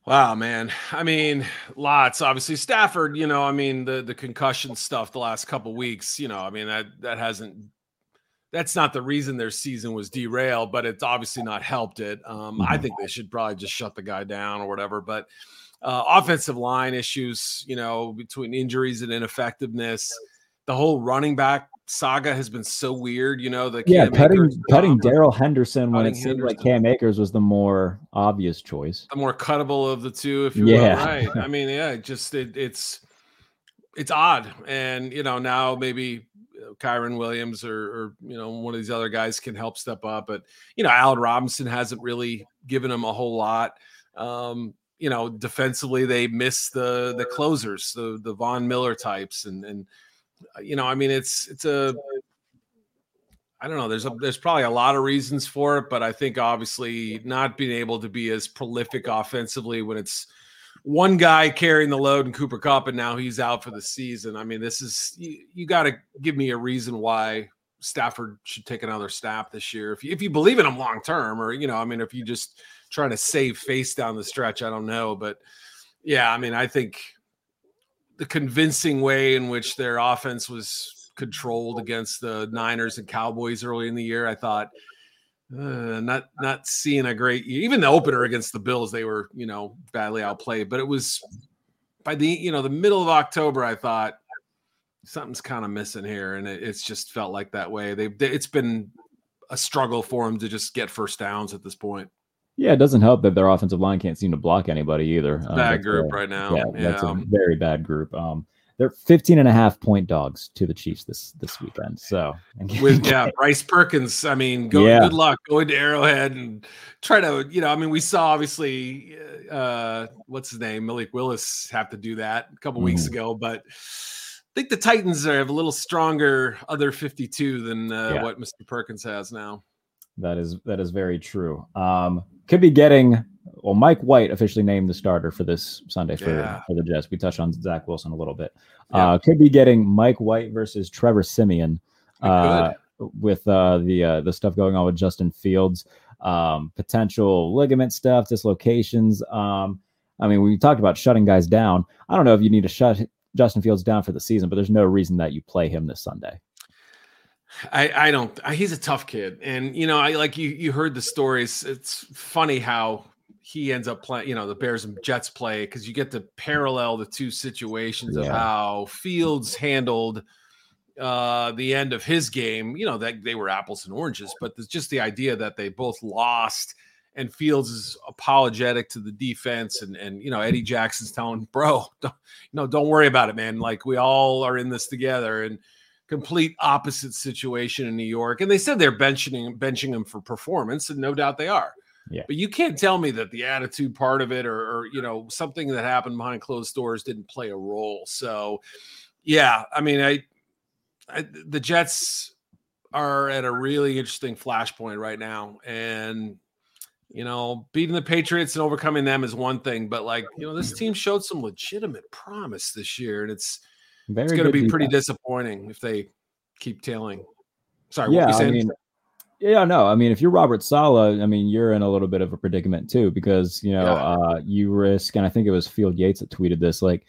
Wow, man. I mean, lots. Obviously, Stafford. You know, I mean, the the concussion stuff the last couple weeks. You know, I mean that that hasn't. That's not the reason their season was derailed, but it's obviously not helped it. Um, I think they should probably just shut the guy down or whatever. But uh, offensive line issues, you know, between injuries and ineffectiveness, the whole running back saga has been so weird. You know, the yeah, cutting cutting Darrell Henderson when it seemed like Cam Akers was the more obvious choice, the more cuttable of the two. If you yeah, will. right. I mean, yeah, just it, it's it's odd, and you know now maybe Kyren Williams or, or you know one of these other guys can help step up, but you know Allen Robinson hasn't really given him a whole lot. Um, you know, defensively they miss the the closers, the the Von Miller types, and and uh, you know, I mean, it's it's a I don't know. There's a there's probably a lot of reasons for it, but I think obviously not being able to be as prolific offensively when it's one guy carrying the load and Cooper Kupp, and now he's out for the season. I mean, this is you, you got to give me a reason why Stafford should take another snap this year. If you, if you believe in him long term, or you know, I mean, if you just trying to save face down the stretch, I don't know, but yeah, I mean, I think the convincing way in which their offense was controlled against the Niners and Cowboys early in the year. I thought uh, not not seeing a great even the opener against the Bills they were you know badly outplayed, but it was by the you know the middle of October I thought something's kind of missing here, and it, it's just felt like that way. They've it's been a struggle for them to just get first downs at this point. Yeah, it doesn't help that their offensive line can't seem to block anybody either. Uh, bad group a, right now. Yeah, yeah, that's a very bad group. Um, they're 15 and a half point dogs to the Chiefs this this weekend. So *laughs* with yeah, Bryce Perkins. I mean, go yeah. good luck going to Arrowhead and try to, you know, I mean, we saw obviously uh what's his name, Malik Willis have to do that a couple mm. weeks ago, but think the Titans are have a little stronger other 52 than uh, yeah. what Mr. Perkins has now. That is that is very true. Um, could be getting well. Mike White officially named the starter for this Sunday for, yeah. for the Jets. We touched on Zach Wilson a little bit. Yeah. Uh, could be getting Mike White versus Trevor Siemian uh, with uh, the uh, the stuff going on with Justin Fields, um, potential ligament stuff, dislocations. Um, I mean, we talked about shutting guys down. I don't know if you need to shut Justin Fields down for the season, but there's no reason that you play him this Sunday. I, I don't. He's a tough kid, and you know, I like you. You heard the stories. It's funny how he ends up playing. You know, the Bears and Jets play because you get to parallel the two situations yeah. of how Fields handled uh the end of his game. You know that they were apples and oranges, but it's just the idea that they both lost. And Fields is apologetic to the defense, and and you know Eddie Jackson's telling, *laughs* bro, don't, you know, don't worry about it, man. Like we all are in this together, and complete opposite situation in New York. And they said they're benching benching him for performance, and no doubt they are. Yeah. But you can't tell me that the attitude part of it or, or, you know something that happened behind closed doors didn't play a role. So Yeah, I mean, I, I the Jets are at a really interesting flashpoint right now, and you know, beating the Patriots and overcoming them is one thing, but like you know, this team showed some legitimate promise this year, and it's Very it's going to be pretty disappointing if they keep tailing. Sorry, yeah, I mean, yeah, no, I mean, if you're Robert Saleh, I mean, you're in a little bit of a predicament too, because you know, yeah. uh, you risk, and I think it was Field Yates that tweeted this, like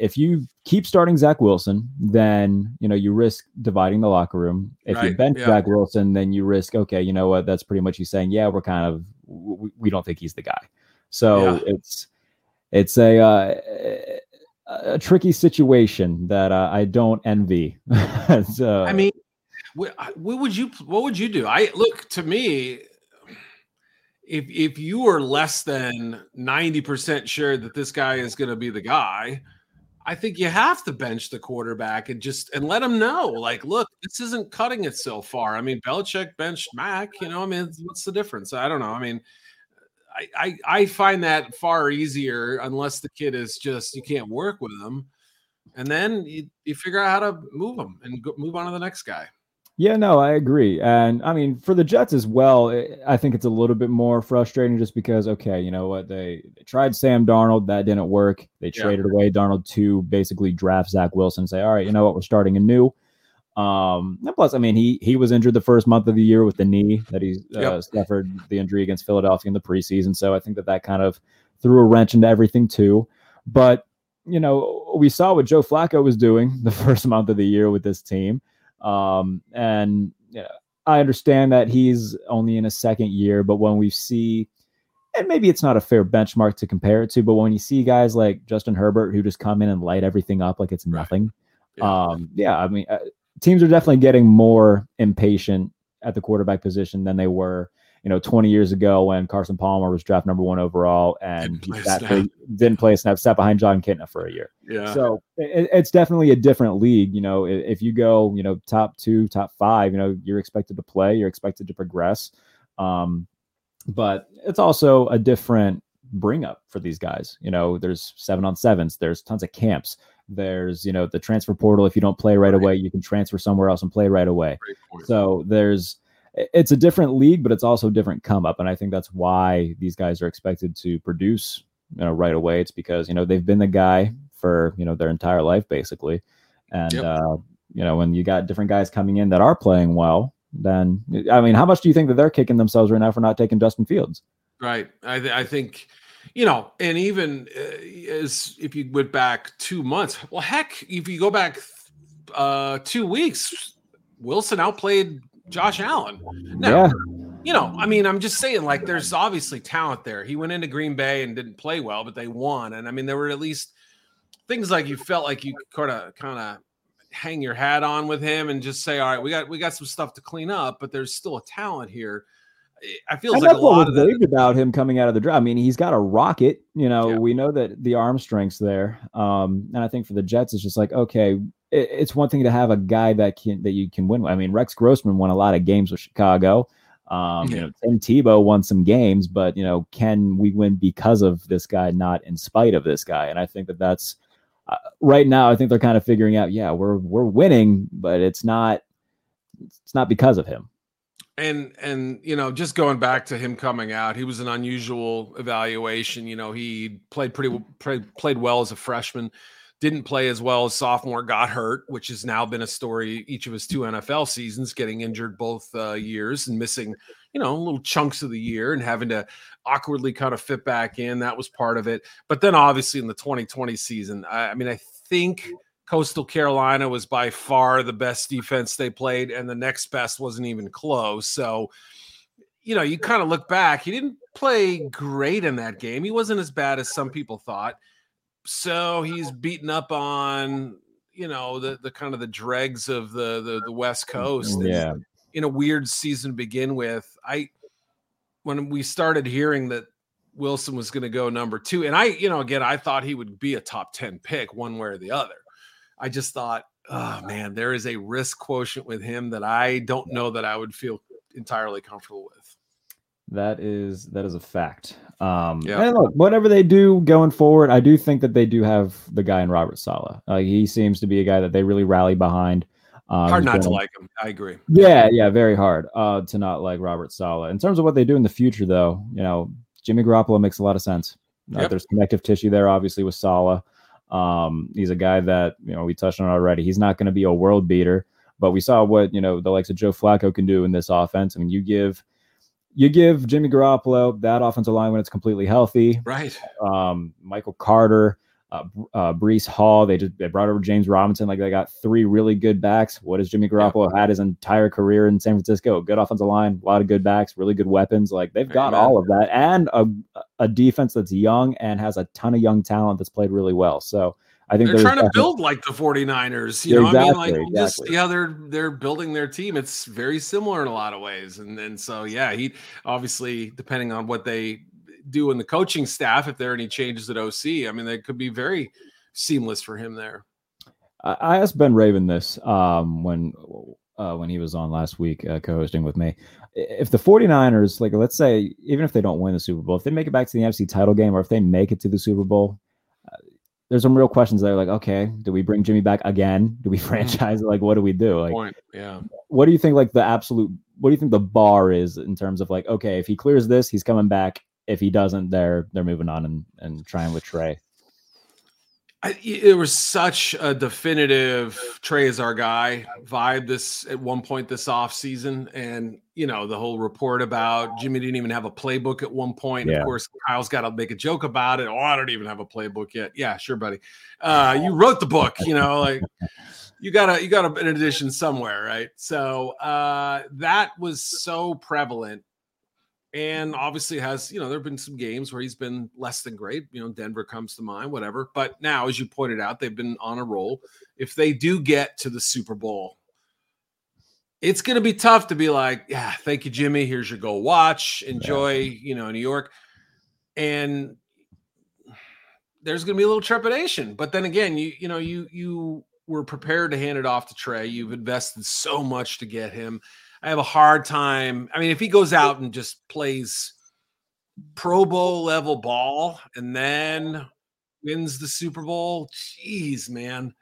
if you keep starting Zach Wilson, then you know you risk dividing the locker room. If right. you bench yeah. Zach Wilson, then you risk okay, you know what? That's pretty much you saying, yeah, we're kind of we, we don't think he's the guy. So yeah. it's it's a uh, a tricky situation that uh, I don't envy. *laughs* so, I mean, what, what would you what would you do? I look to me if if you are less than 90% sure that this guy is going to be the guy, I think you have to bench the quarterback and just and let him know, like, look, this isn't cutting it so far. I mean, Belichick benched Mac. You know, I mean, what's the difference? I don't know. I mean, I I, I find that far easier unless the kid is just you can't work with him, and then you, you figure out how to move him and go, move on to the next guy. Yeah, no, I agree. And I mean, for the Jets as well, eh, I think it's a little bit more frustrating just because, okay, you know what? They, they tried Sam Darnold. That didn't work. They yeah. traded away Darnold to basically draft Zach Wilson and say, all right, you know what? We're starting anew. Um, and plus, I mean, he he was injured the first month of the year with the knee that he uh, yep. suffered the injury against Philadelphia in the preseason. So I think that that kind of threw a wrench into everything too. But you know, we saw what Joe Flacco was doing *laughs* the first month of the year with this team. Um, and you know, I understand that he's only in a second year, but when we see, and maybe it's not a fair benchmark to compare it to, but when you see guys like Justin Herbert who just come in and light everything up like it's nothing, yeah. um, yeah, I mean, uh, teams are definitely getting more impatient at the quarterback position than they were you know, 20 years ago when Carson Palmer was draft number one overall and didn't play, play, didn't play a snap, sat behind Jon Kitna for a year. Yeah. So it, it's definitely a different league. You know, if you go, you know, top two, top five, you know, you're expected to play, you're expected to progress. Um, but it's also a different bring up for these guys. You know, there's seven on sevens, there's tons of camps. There's, you know, the transfer portal. If you don't play right, right. away, you can transfer somewhere else and play right away. So there's, it's a different league, but it's also different come up. And I think that's why these guys are expected to produce, you know, right away. It's because, you know, they've been the guy for, you know, their entire life basically. And, yep. uh, you know, when you got different guys coming in that are playing well, then, I mean, how much do you think that they're kicking themselves right now for not taking Justin Fields? Right. I, th- I think, you know, and even uh, as if you went back two months, well, heck, if you go back uh, two weeks, Wilson outplayed Josh Allen. Now, yeah. you know, I mean, I'm just saying, like, there's obviously talent there. He went into Green Bay and didn't play well, but they won. And I mean, there were at least things like you felt like you kind of kind of hang your hat on with him and just say, all right, we got we got some stuff to clean up, but there's still a talent here. I feel like a lot of that. about him coming out of the draft. I mean, he's got a rocket. You know, yeah. we know that the arm strength's there, um, and I think for the Jets, it's just like okay, it, it's one thing to have a guy that can that you can win. I mean, Rex Grossman won a lot of games with Chicago. Um, yeah. You know, Tim Tebow won some games, but you know, can we win because of this guy, not in spite of this guy? And I think that that's uh, right now. I think they're kind of figuring out. Yeah, we're we're winning, but it's not it's not because of him and and you know just going back to him coming out he was an unusual evaluation you know he played pretty played, played well as a freshman didn't play as well as sophomore got hurt which has now been a story each of his two nfl seasons getting injured both uh, years and missing you know little chunks of the year and having to awkwardly kind of fit back in that was part of it but then obviously in the 2020 season i, I mean i think Coastal Carolina was by far the best defense they played, and the next best wasn't even close. So, you know, you kind of look back, he didn't play great in that game. He wasn't as bad as some people thought. So he's beaten up on, you know, the the kind of the dregs of the the, the West mm, mm, Coast. Yeah. In a weird season to begin with. I when we started hearing that Wilson was going to go number two, and I, you know, again, I thought he would be a top 10 pick one way or the other. I just thought, oh man, there is a risk quotient with him that I don't know that I would feel entirely comfortable with. That is that is a fact. Um, Yeah. and look, whatever they do going forward, I do think that they do have the guy in Robert Saleh. Like he seems to be a guy that they really rally behind. Um, Hard not been to like him. I agree. Yeah, yeah, very hard uh, to not like Robert Saleh. In terms of what they do in the future, though, you know, Jimmy Garoppolo makes a lot of sense. Uh, Yep. There's connective tissue there, obviously, with Saleh. Um, he's a guy that you know we touched on already. He's not going to be a world beater, but we saw what you know the likes of Joe Flacco can do in this offense. I mean, you give you give Jimmy Garoppolo that offensive line when it's completely healthy. Right. Um, Michael Carter, uh, uh, Breece Hall. They just they brought over James Robinson. Like they got three really good backs. What has Jimmy Garoppolo had his entire career in San Francisco? Good offensive line, a lot of good backs, really good weapons. Like they've got Amen. all of that, and a a defense that's young and has a ton of young talent that's played really well. So I think They're trying to definitely- build like the 49ers. You Yeah, know, I mean, like just exactly. see how they're they're building their team. It's very similar in a lot of ways. And and so yeah, he obviously depending on what they do in the coaching staff, if there are any changes at OC, I mean, they could be very seamless for him there. I asked Ben Raven this um, when uh, when he was on last week uh, co-hosting with me. If the 49ers, like let's say, even if they don't win the Super Bowl, if they make it back to the NFC title game or if they make it to the Super Bowl, there's some real questions that are like, okay, do we bring Jimmy back again? Do we *laughs* mm-hmm. franchise it? Like, what do we do? Like, Point. Yeah. what do you think like the absolute what do you think the bar is in terms of like, okay, if he clears this, he's coming back. If he doesn't, they're they're moving on and, and trying with Trey. I, it was such a definitive Trey is our guy vibe this at one point this off season, and you know the whole report about Jimmy didn't even have a playbook at one point. Yeah. Of course, Kyle's got to make a joke about it. Oh, I don't even have a playbook yet. Yeah, sure, buddy. *laughs* Uh, you wrote the book, you know, like you gotta you got an edition somewhere, right? So uh, that was so prevalent and obviously has you know there have been some games where he's been less than great you know denver comes to mind whatever. But now as you pointed out they've been on a roll. If they do get to the super bowl it's going to be tough to be like yeah thank you jimmy. Here's your go watch. Enjoy you know new york. And there's going to be a little trepidation. But then again you you know you you were prepared to hand it off to trey. You've invested so much to get him I have a hard time. I mean, if he goes out and just plays Pro Bowl level ball and then wins the Super Bowl, geez, man,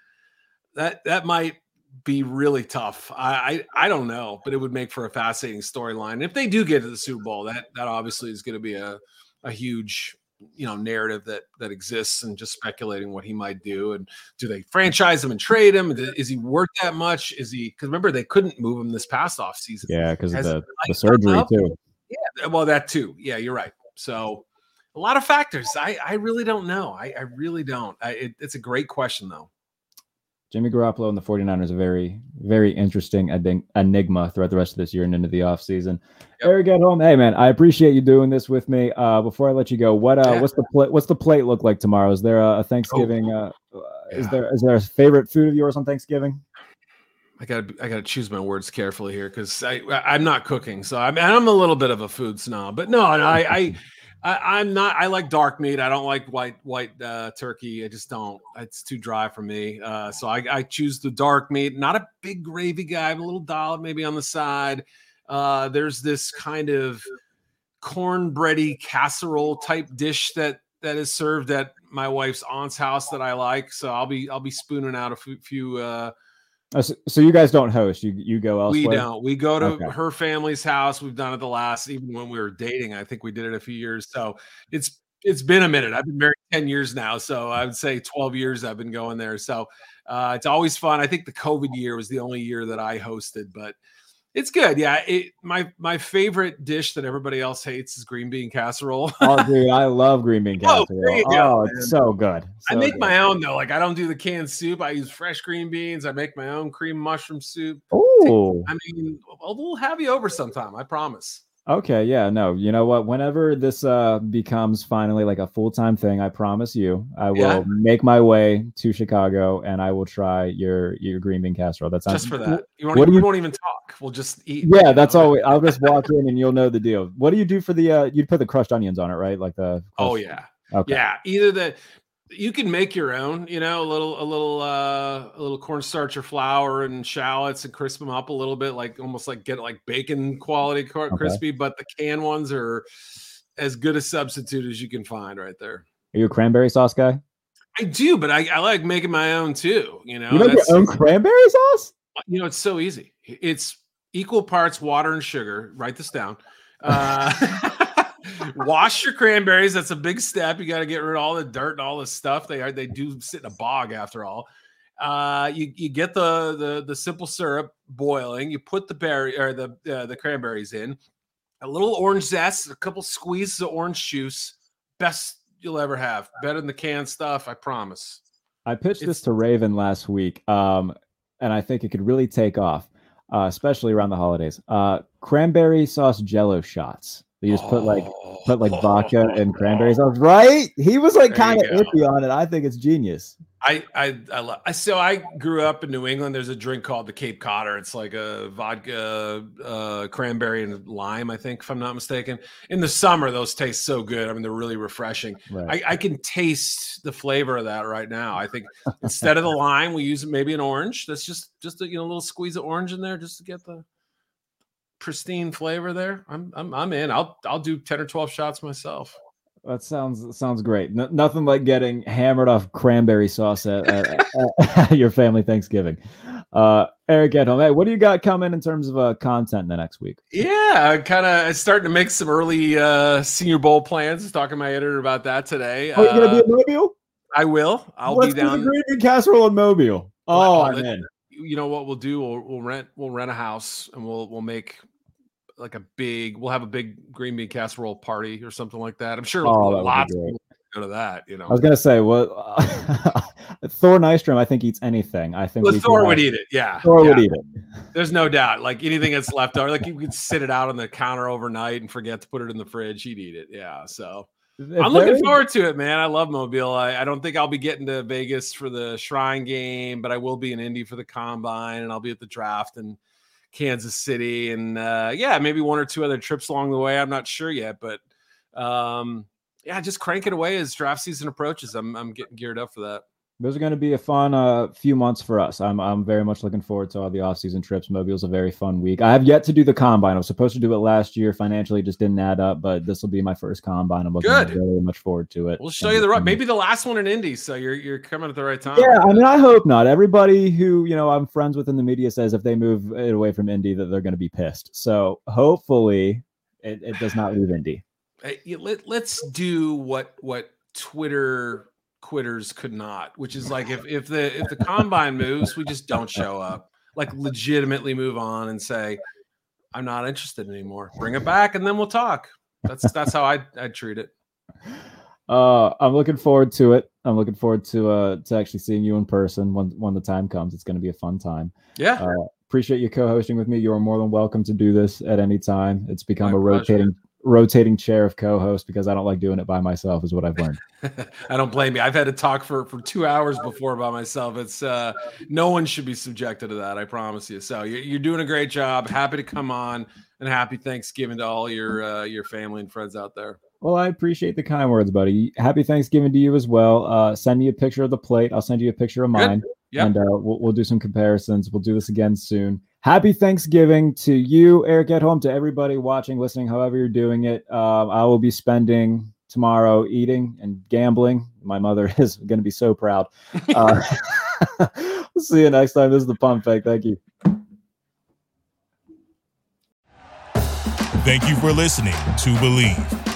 that that might be really tough. I I, I don't know, but it would make for a fascinating storyline. If they do get to the Super Bowl, that that obviously is going to be a a huge you know narrative that that exists and just speculating what he might do and do they franchise him and trade him? Is he worth that much? Is he because remember they couldn't move him this past off season Yeah, because of the, the surgery too. well that too. Yeah you're right. So a lot of factors. I i really don't know. I i really don't. I, it, it's a great question though Jimmy Garoppolo and the 49ers are very, very interesting enig- enigma throughout the rest of this year and into the offseason. Yep. Eric Edholm. Hey man, I appreciate you doing this with me. Uh, before I let you go, what uh, Yeah. what's the plate? What's the plate look like tomorrow? Is there a, Thanksgiving? uh, uh, Is there is there a favorite food of yours on Thanksgiving? I gotta I gotta choose my words carefully here because I I'm not cooking, so I'm I'm a little bit of a food snob. But no, no I, I I I'm not. I like dark meat. I don't like white white uh, turkey. I just don't. It's too dry for me. Uh, so I, I choose the dark meat. Not a big gravy guy. I'm a little dollop maybe on the side. Uh, there's this kind of cornbready casserole type dish that that is served at my wife's aunt's house that I like. So I'll be I'll be spooning out a few, few Uh, so, so you guys don't host. You you go elsewhere. we don't. We go to Okay. her family's house. We've done it the last, even when we were dating. I think we did it a few years. So it's it's been a minute. I've been married ten years now, so I would say twelve years I've been going there. So uh, it's always fun. I think the COVID year was the only year that I hosted, but it's good. Yeah, it, my my favorite dish that everybody else hates is green bean casserole. *laughs* Oh, dude, I love green bean Oh, casserole. Oh, go, man. it's so good. I make good. my own though. Like I don't do the canned soup. I use fresh green beans. I make my own cream mushroom soup. Ooh. I mean, we'll have you over sometime. I promise. Okay, yeah, no, you know what? Whenever this uh becomes finally like a full time thing, I promise you, I will Yeah. make my way to Chicago and I will try your your green bean casserole. That's just for that. You won't, what do we won't even talk. We'll just eat. Yeah, that's all. I'll just walk in and you'll know the deal. What do you do for the? uh You'd put the crushed onions on it, right? Like the. Oh yeah, Okay. yeah. Either the you can make your own you know a little a little uh a little cornstarch or flour and shallots and crisp them up a little bit like almost like get like bacon quality crispy okay. but the canned ones are as good a substitute as you can find right there. Are you a cranberry sauce guy? I do but i, I like making my own too you know you make your own cranberry sauce? You know it's so easy. It's equal parts water and sugar write this down uh *laughs* wash your cranberries. That's a big step. You got to get rid of all the dirt and all the stuff. They are they do sit in a bog after all. Uh, you you get the the the simple syrup boiling. You put the berry or the uh, the cranberries in. A little orange zest, a couple squeezes of orange juice. Best you'll ever have. Better than the canned stuff, I promise. I pitched it's, this to Raven last week, um, and I think it could really take off, uh, especially around the holidays. Uh, cranberry sauce Jello shots. You just put like put like vodka and cranberries on, right? He was like kind of iffy on it. I think it's genius. I I I, love, I so I grew up in New England. There's a drink called the Cape Codder. It's like a vodka, uh, cranberry and lime. I think, if I'm not mistaken. In the summer, those taste so good. I mean, they're really refreshing. Right. I, I can taste the flavor of that right now. I think instead of the lime, we use maybe an orange. That's just just a you know a little squeeze of orange in there just to get the pristine flavor there, I'm I'm I'm in. I'll I'll do ten or twelve shots myself. That sounds sounds great. No, nothing like getting hammered off cranberry sauce at, at, *laughs* at your family Thanksgiving. Uh, Eric Edholm. Hey, what do you got coming in terms of uh, content in the next week? Yeah, I kind of starting to make some early uh, Senior Bowl plans. Talking to my editor about that today. Oh, you gonna be in uh, Mobile? I will. I'll Let's be down. Green casserole in Mobile. Oh, well, man you know what we'll do? We'll, we'll rent we'll rent a house and we'll we'll make like a big we'll have a big green bean casserole party or something like that. I'm sure oh, lots of people go to that. You know, I was gonna say well, *laughs* uh, Thor Nystrom I think eats anything. I think well, Thor would eat it. Yeah, Thor yeah. would eat it. There's no doubt. Like anything that's left over, like you could sit it out on the counter overnight and forget to put it in the fridge. He'd eat it. Yeah. So if I'm looking forward to it, man. I love Mobile. I, I, don't think I'll be getting to Vegas for the Shrine game, but I will be in Indy for the Combine, and I'll be at the draft in Kansas City, and uh, yeah, maybe one or two other trips along the way. I'm not sure yet, but um, yeah, just crank it away as draft season approaches. I'm I'm getting geared up for that those are going to be a fun uh, few months for us. I'm I'm very much looking forward to all the off-season trips. Mobile's a very fun week. I have yet to do the combine. I was supposed to do it last year. Financially, just didn't add up. But this will be my first combine. I'm looking Good. very much forward to it. We'll show you the right. Maybe the last one in Indy. So you're you're coming at the right time. Yeah, I mean, I hope not. Everybody who you know I'm friends with in the media says if they move it away from Indy that they're going to be pissed. So hopefully, it, it does not leave Indy. Hey, let, let's do what what Twitter quitters could not, which is like if *laughs* if the if the combine moves, we just don't show up. Like legitimately move on and say, I'm not interested anymore. Bring it back and then we'll talk. That's that's how I I treat it. Uh, I'm looking forward to it. I'm looking forward to uh to actually seeing you in person when when the time comes. It's going to be a fun time. Yeah. Uh, appreciate you co-hosting with me. You are more than welcome to do this at any time. It's become My a rotating pleasure rotating chair of co-host because I don't like doing it by myself is what I've learned. *laughs* I don't blame you. I've had to talk for for 2 hours before by myself. It's uh no one should be subjected to that, I promise you. So you're, you're doing a great job. Happy to come on and happy Thanksgiving to all your uh, your family and friends out there. Well, I appreciate the kind words, buddy. Happy Thanksgiving to you as well. Uh, send me a picture of the plate. I'll send you a picture of mine. Yep. And uh, we'll, we'll do some comparisons. We'll do this again soon happy Thanksgiving to you, Eric Edholm, to everybody watching, listening, however you're doing it. Uh, I will be spending tomorrow eating and gambling. My mother *laughs* is going to be so proud. *laughs* Uh, we'll *laughs* see you next time. This is the Pump Fake. Thank you. Thank you for listening to Bleav.